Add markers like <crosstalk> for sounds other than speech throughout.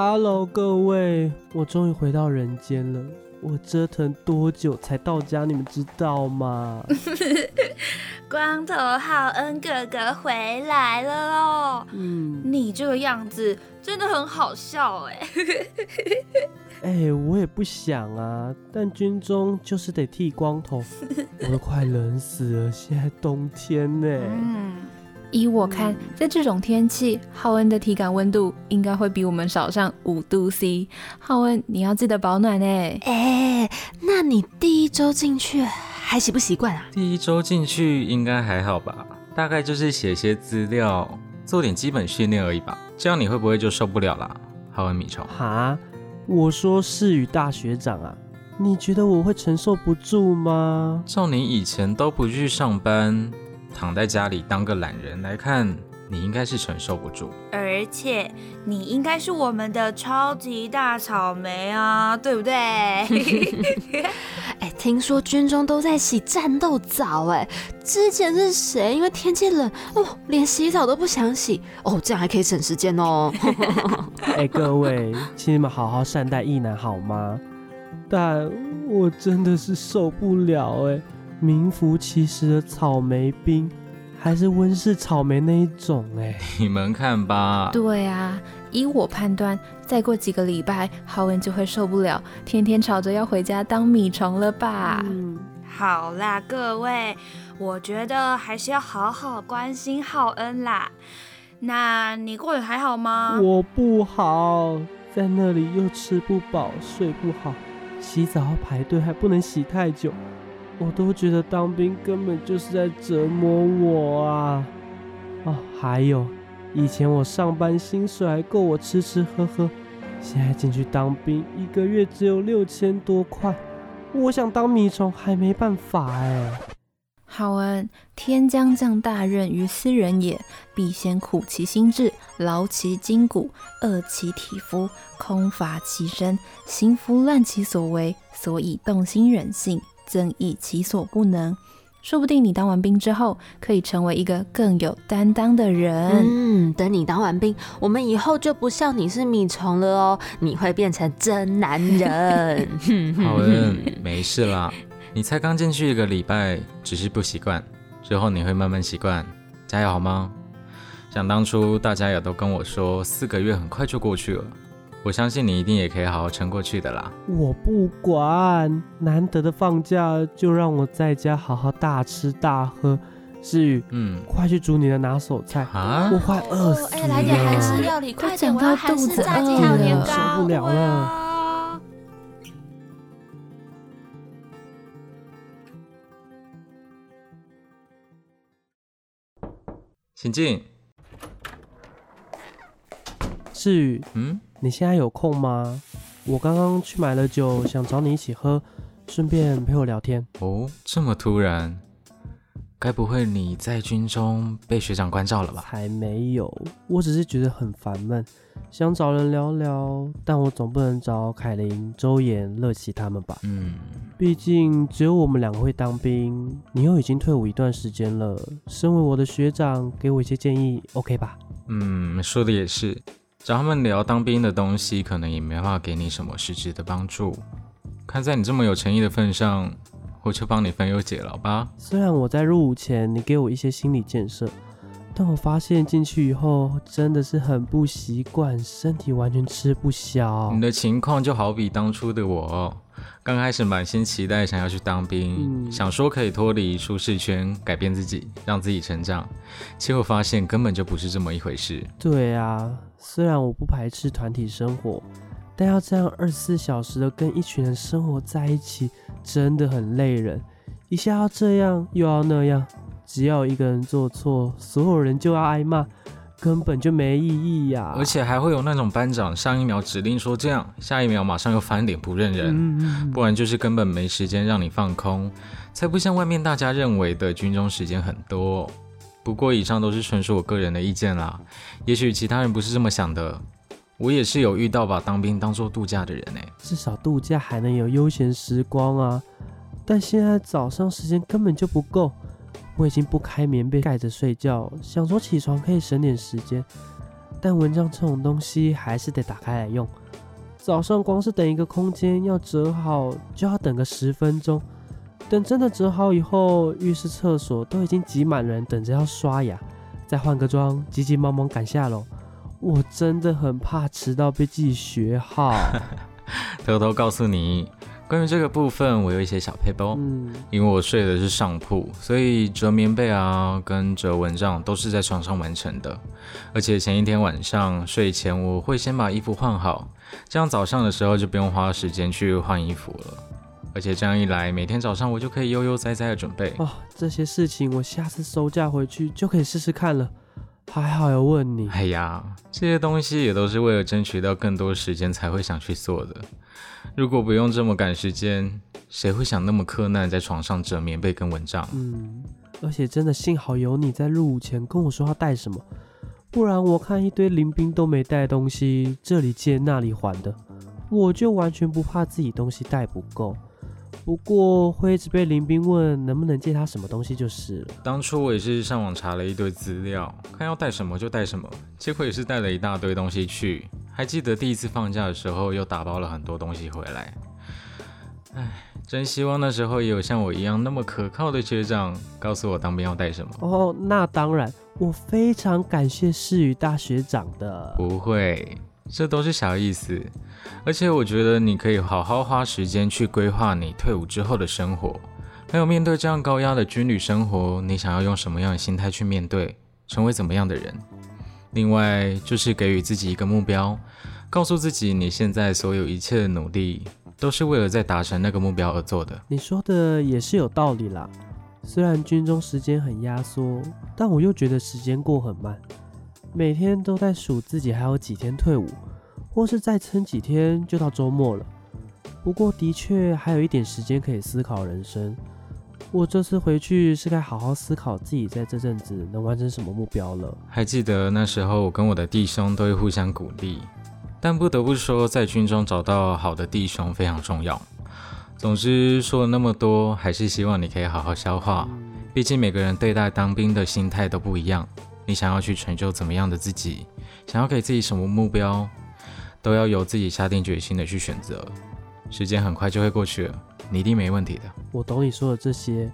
Hello，各位，我终于回到人间了。我折腾多久才到家？你们知道吗？<laughs> 光头浩恩哥哥回来了哦！嗯，你这个样子真的很好笑哎。<laughs> 哎，我也不想啊，但军中就是得剃光头，我都快冷死了。现在冬天呢。嗯。依我看，在这种天气，浩恩的体感温度应该会比我们少上五度 C。浩恩，你要记得保暖哎。哎，那你第一周进去还习不习惯啊？第一周进去应该还好吧，大概就是写些资料，做点基本训练而已吧。这样你会不会就受不了啦？浩恩米虫。哈，我说是与大学长啊，你觉得我会承受不住吗？照你以前都不去上班。躺在家里当个懒人来看，你应该是承受不住。而且你应该是我们的超级大草莓啊，对不对？<laughs> 哎，听说军中都在洗战斗澡，哎，之前是谁？因为天气冷哦，连洗澡都不想洗哦，这样还可以省时间哦。<laughs> 哎，各位，请你们好好善待义男好吗？但我真的是受不了，哎。名副其实的草莓冰，还是温室草莓那一种哎？你们看吧。对啊，依我判断，再过几个礼拜，浩文就会受不了，天天吵着要回家当米虫了吧？嗯，好啦，各位，我觉得还是要好好关心浩恩啦。那你过得还好吗？我不好，在那里又吃不饱，睡不好，洗澡要排队，还不能洗太久。我都觉得当兵根本就是在折磨我啊！哦，还有，以前我上班薪水还够我吃吃喝喝，现在进去当兵，一个月只有六千多块，我想当米虫还没办法哎。好恩，天将降大任于斯人也，必先苦其心志，劳其筋骨，饿其体肤，空乏其身，行拂乱其所为，所以动心忍性。增益其所不能，说不定你当完兵之后，可以成为一个更有担当的人。嗯，等你当完兵，我们以后就不笑你是米虫了哦，你会变成真男人。<laughs> <laughs> 好的，没事啦，你才刚进去一个礼拜，只是不习惯，之后你会慢慢习惯，加油好吗？想当初大家也都跟我说，四个月很快就过去了。我相信你一定也可以好好撑过去的啦。我不管，难得的放假就让我在家好好大吃大喝。思雨，嗯，快去煮你的拿手菜啊！我快饿死了。哎，来点韩式料理，快点，我要韩式炸鸡还有年糕。受不了了。请进。思雨，嗯。你现在有空吗？我刚刚去买了酒，想找你一起喝，顺便陪我聊天。哦，这么突然，该不会你在军中被学长关照了吧？还没有，我只是觉得很烦闷，想找人聊聊。但我总不能找凯琳、周岩、乐琪他们吧？嗯，毕竟只有我们两个会当兵，你又已经退伍一段时间了，身为我的学长，给我一些建议，OK 吧？嗯，说的也是。找他们聊当兵的东西，可能也没办法给你什么实质的帮助。看在你这么有诚意的份上，我就帮你分忧解劳吧。虽然我在入伍前你给我一些心理建设，但我发现进去以后真的是很不习惯，身体完全吃不消。你的情况就好比当初的我。刚开始满心期待想要去当兵，想说可以脱离舒适圈，改变自己，让自己成长，结果发现根本就不是这么一回事。对啊，虽然我不排斥团体生活，但要这样二十四小时的跟一群人生活在一起，真的很累人。一下要这样，又要那样，只要一个人做错，所有人就要挨骂。根本就没意义呀！而且还会有那种班长上一秒指令说这样，下一秒马上又翻脸不认人，不然就是根本没时间让你放空，才不像外面大家认为的军中时间很多。不过以上都是纯属我个人的意见啦，也许其他人不是这么想的。我也是有遇到把当兵当做度假的人哎，至少度假还能有悠闲时光啊，但现在早上时间根本就不够。我已经不开棉被盖着睡觉，想说起床可以省点时间，但蚊帐这种东西还是得打开来用。早上光是等一个空间要折好，就要等个十分钟。等真的折好以后，浴室、厕所都已经挤满人，等着要刷牙，再换个妆，急急忙忙赶下楼。我真的很怕迟到被记学号。<laughs> 偷偷告诉你。关于这个部分，我有一些小配包。嗯，因为我睡的是上铺，所以折棉被啊跟折蚊帐都是在床上完成的。而且前一天晚上睡前，我会先把衣服换好，这样早上的时候就不用花时间去换衣服了。而且这样一来，每天早上我就可以悠悠哉哉的准备。哦，这些事情我下次收假回去就可以试试看了。还好要问你。哎呀，这些东西也都是为了争取到更多时间才会想去做的。如果不用这么赶时间，谁会想那么苛难在床上折棉被跟蚊帐？嗯，而且真的幸好有你在入伍前跟我说要带什么，不然我看一堆临兵都没带东西，这里借那里还的，我就完全不怕自己东西带不够。不过会一直被林斌问能不能借他什么东西就是了。当初我也是上网查了一堆资料，看要带什么就带什么，结果也是带了一大堆东西去。还记得第一次放假的时候，又打包了很多东西回来。唉，真希望那时候也有像我一样那么可靠的学长，告诉我当兵要带什么。哦，那当然，我非常感谢世宇大学长的。不会。这都是小意思，而且我觉得你可以好好花时间去规划你退伍之后的生活，还有面对这样高压的军旅生活，你想要用什么样的心态去面对，成为怎么样的人？另外就是给予自己一个目标，告诉自己你现在所有一切的努力都是为了在达成那个目标而做的。你说的也是有道理啦，虽然军中时间很压缩，但我又觉得时间过很慢。每天都在数自己还有几天退伍，或是再撑几天就到周末了。不过的确还有一点时间可以思考人生。我这次回去是该好好思考自己在这阵子能完成什么目标了。还记得那时候我跟我的弟兄都会互相鼓励，但不得不说，在军中找到好的弟兄非常重要。总之说了那么多，还是希望你可以好好消化。毕竟每个人对待当兵的心态都不一样。你想要去成就怎么样的自己，想要给自己什么目标，都要由自己下定决心的去选择。时间很快就会过去了，你一定没问题的。我懂你说的这些，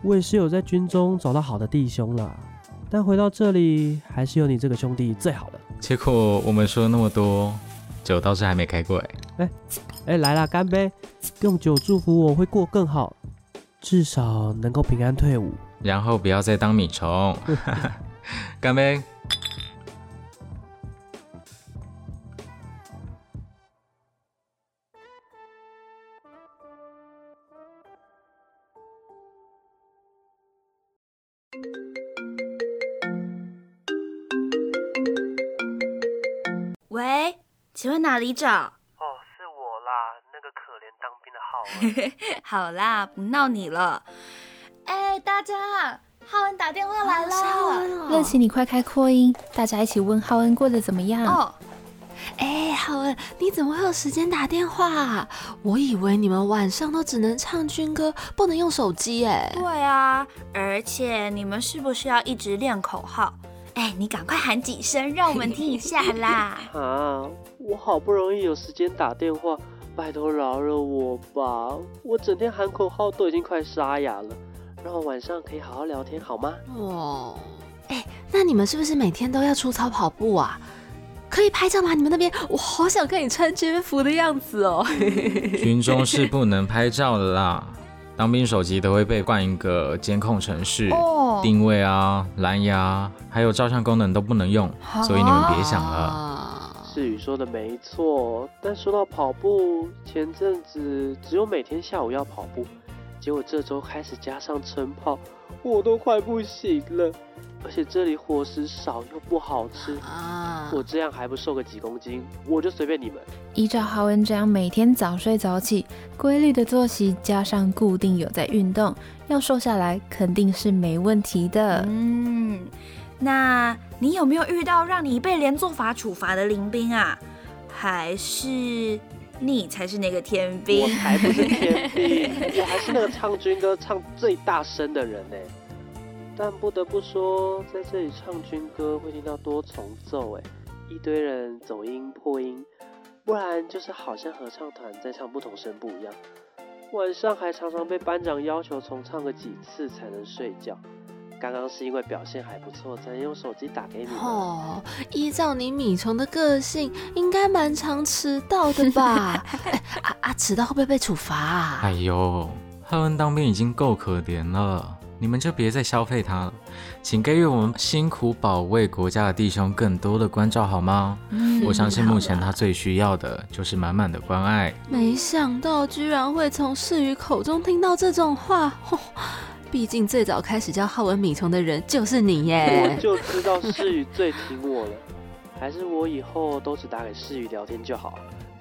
我也是有在军中找到好的弟兄啦。但回到这里，还是有你这个兄弟最好的。结果我们说了那么多，酒倒是还没开过哎。哎哎，来啦，干杯！用酒祝福我会过更好，至少能够平安退伍，然后不要再当米虫。<laughs> 干杯！喂，请问哪里找？哦，是我啦，那个可怜当兵的浩 <laughs> 好啦，不闹你了。哎，大家。浩恩打电话来了，乐琪，你快开扩音，大家一起问浩恩过得怎么样。哦，哎，浩恩，你怎么会有时间打电话？我以为你们晚上都只能唱军歌，不能用手机。哎，对啊，而且你们是不是要一直练口号？哎，你赶快喊几声，让我们听一下啦。<laughs> 啊，我好不容易有时间打电话，拜托饶了我吧，我整天喊口号都已经快沙哑了。让我晚上可以好好聊天，好吗？哦，哎，那你们是不是每天都要出操跑步啊？可以拍照吗？你们那边我好想看你穿军服的样子哦。<laughs> 军中是不能拍照的啦，当兵手机都会被灌一个监控程式，定位啊、蓝牙还有照相功能都不能用，所以你们别想了。世宇说的没错，但说到跑步，前阵子只有每天下午要跑步。结果这周开始加上晨跑，我都快不行了。而且这里伙食少又不好吃啊！我这样还不瘦个几公斤，我就随便你们。依照浩文这样每天早睡早起、规律的作息，加上固定有在运动，要瘦下来肯定是没问题的。嗯，那你有没有遇到让你被连坐法处罚的林兵啊？还是？你才是那个天兵，我才不是天兵，我还是那个唱军歌唱最大声的人呢。但不得不说，在这里唱军歌会听到多重奏，哎，一堆人走音破音，不然就是好像合唱团在唱不同声部一样。晚上还常常被班长要求重唱个几次才能睡觉。刚刚是因为表现还不错，才用手机打给你。哦，依照你米虫的个性，应该蛮常迟到的吧？<laughs> 啊啊，迟到会不会被处罚啊？哎呦，赫恩当兵已经够可怜了，你们就别再消费他了，请给予我们辛苦保卫国家的弟兄更多的关照好吗？嗯，我相信目前他最需要的就是满满的关爱。没想到居然会从世宇口中听到这种话。毕竟最早开始叫浩文米虫的人就是你耶，我就知道世宇最挺我了，<laughs> 还是我以后都只打给世宇聊天就好，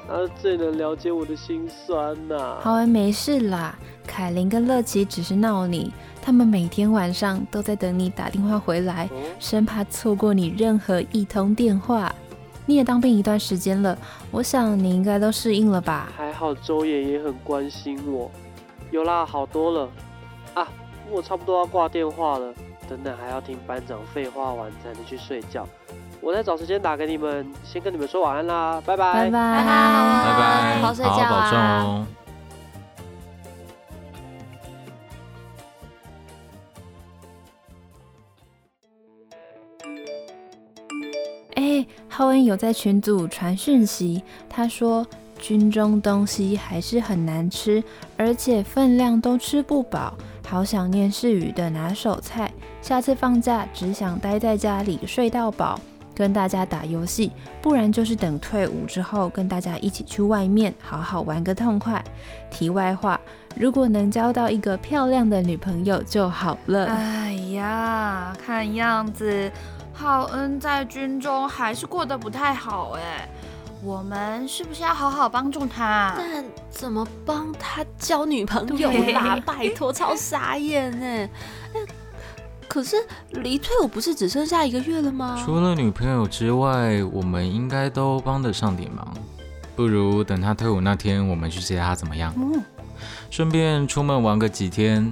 他最能了解我的心酸呐。浩文没事啦，凯琳跟乐琪只是闹你，他们每天晚上都在等你打电话回来，生怕错过你任何一通电话。你也当兵一段时间了，我想你应该都适应了吧？还好周爷也很关心我，有啦，好多了啊。我差不多要挂电话了，等等还要听班长废话完才能去睡觉。我再找时间打给你们，先跟你们说晚安啦，拜拜拜拜拜拜，好好睡觉啊，保重哦。哎，浩恩有在群组传讯息，他说军中东西还是很难吃，而且分量都吃不饱。好想念世宇的拿手菜，下次放假只想待在家里睡到饱，跟大家打游戏，不然就是等退伍之后跟大家一起去外面好好玩个痛快。题外话，如果能交到一个漂亮的女朋友就好了。哎呀，看样子浩恩在军中还是过得不太好哎。我们是不是要好好帮助他？但怎么帮他交女朋友啦？拜托，超傻眼呢！可是离退伍不是只剩下一个月了吗？除了女朋友之外，我们应该都帮得上点忙。不如等他退伍那天，我们去接他怎么样？嗯，顺便出门玩个几天，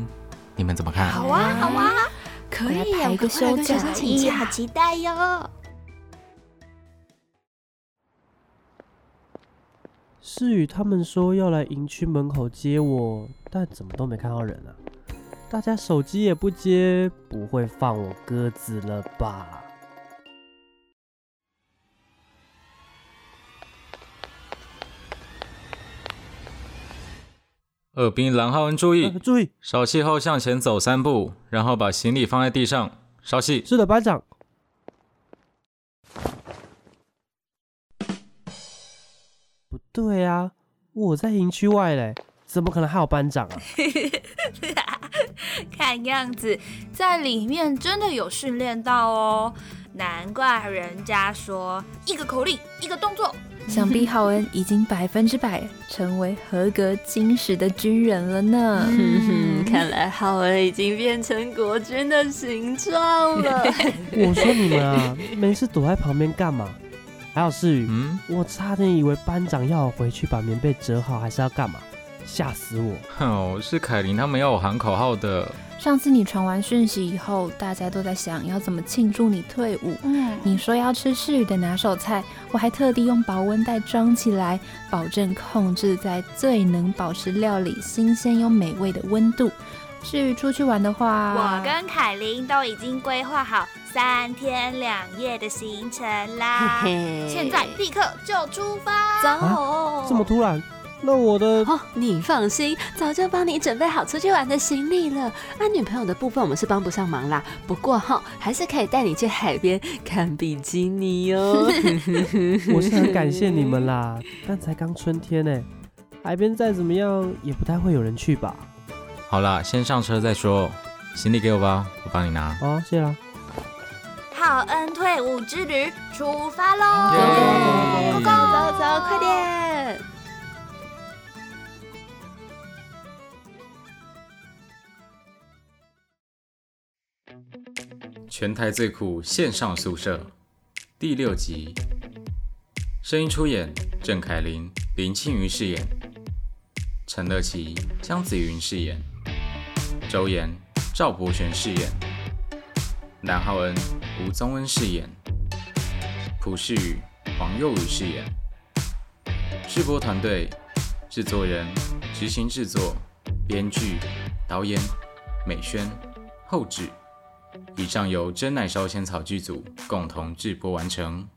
你们怎么看？好啊，好啊，可以排个休假，好期待哟！世宇他们说要来营区门口接我，但怎么都没看到人啊！大家手机也不接，不会放我鸽子了吧？二兵蓝浩恩注意，注意！稍息后向前走三步，然后把行李放在地上。稍息。是的，班长。对啊，我在营区外嘞，怎么可能还有班长啊？<laughs> 看样子在里面真的有训练到哦，难怪人家说一个口令一个动作。想必浩恩已经百分之百成为合格金石的军人了呢。看来浩恩已经变成国军的形状了。<laughs> 我说你们啊，没事躲在旁边干嘛？还有世宇，嗯，我差点以为班长要我回去把棉被折好，还是要干嘛？吓死我！哦，是凯琳他们要我喊口号的。上次你传完讯息以后，大家都在想要怎么庆祝你退伍。嗯，你说要吃世宇的拿手菜，我还特地用保温袋装起来，保证控制在最能保持料理新鲜又美味的温度。至于出去玩的话，我跟凯琳都已经规划好三天两夜的行程啦，现在立刻就出发，走！这么突然？那我的……哦，你放心，早就帮你准备好出去玩的行李了。那女朋友的部分我们是帮不上忙啦，不过哈，还是可以带你去海边看比基尼哦。<laughs> 我是很感谢你们啦，但才刚春天呢，海边再怎么样也不太会有人去吧。好了，先上车再说。行李给我吧，我帮你拿。哦，谢了。浩恩退伍之旅出发喽！走走走，快点！全台最酷线上宿舍第六集，声音出演：郑凯琳、林庆瑜饰演，陈乐琪、姜子云饰演。周岩、赵博璇饰演，南浩恩、吴宗恩饰演，朴世宇、黄佑如饰演。制播团队：制作人、执行制作、编剧、导演、美宣、后制。以上由真乃烧仙草剧组共同制播完成。